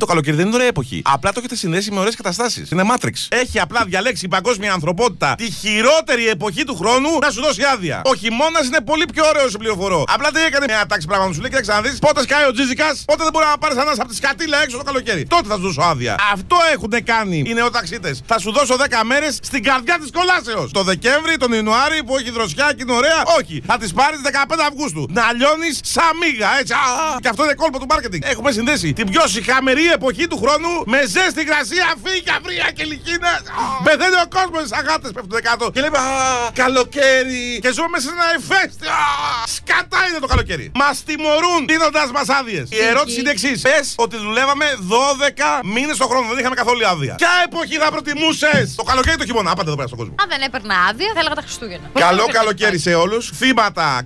Το καλοκαίρι δεν είναι ωραία εποχή. Απλά το έχετε συνδέσει με ωραίες καταστάσεις. Είναι Matrix. Έχει απλά διαλέξει η παγκόσμια ανθρωπότητα τη χειρότερη εποχή του χρόνου να σου δώσει άδεια. Ο χειμώνας είναι πολύ πιο ωραίο σε πληροφορώ. Απλά δεν έκανε μια τάξη πράγμα σου λέει και να δεις πότε σκάει ο Τζίζικα, πότε δεν μπορεί να πάρεις ανάσα από τη σκατήλα έξω το καλοκαίρι. Τότε θα σου δώσω άδεια. Αυτό έχουν κάνει οι νεοταξίτες. Θα σου δώσω 10 μέρες στην καρδιά της κολάσεως. Το Δεκέμβρη, τον Ιανουάρι που έχει δροσιά και είναι ωραία. Όχι. Θα τις πάρεις 15 Αυγούστου. Να λιώνεις σαν μίγα έτσι. Α, και αυτό είναι κόλπο του marketing. Έχουμε συνδέσει την πιο συχαμερή εποχή του χρόνου με ζέστη γρασία, φύγια, βρία και λιχίνα. Πεθαίνει ο κόσμος, οι αγάτες πέφτουν κάτω. Και λέμε Α, καλοκαίρι. Και ζούμε μέσα σε ένα εφέστη. Α, Σκατά είναι το καλοκαίρι. Μας τιμωρούν δίνοντας μας άδειες. Η ερώτηση είναι εξής. Πες ότι δουλεύαμε 12 μήνες το χρόνο. Δεν είχαμε καθόλου άδεια. Ποια εποχή θα προτιμούσες; Το καλοκαίρι ή το χειμώνα; Άπαντε εδώ πέρα στον κόσμο. Αν δεν έπαιρνα άδεια, θα έλεγα τα Χριστούγεννα. Καλό καλοκαίρι σε όλους. Θύματα.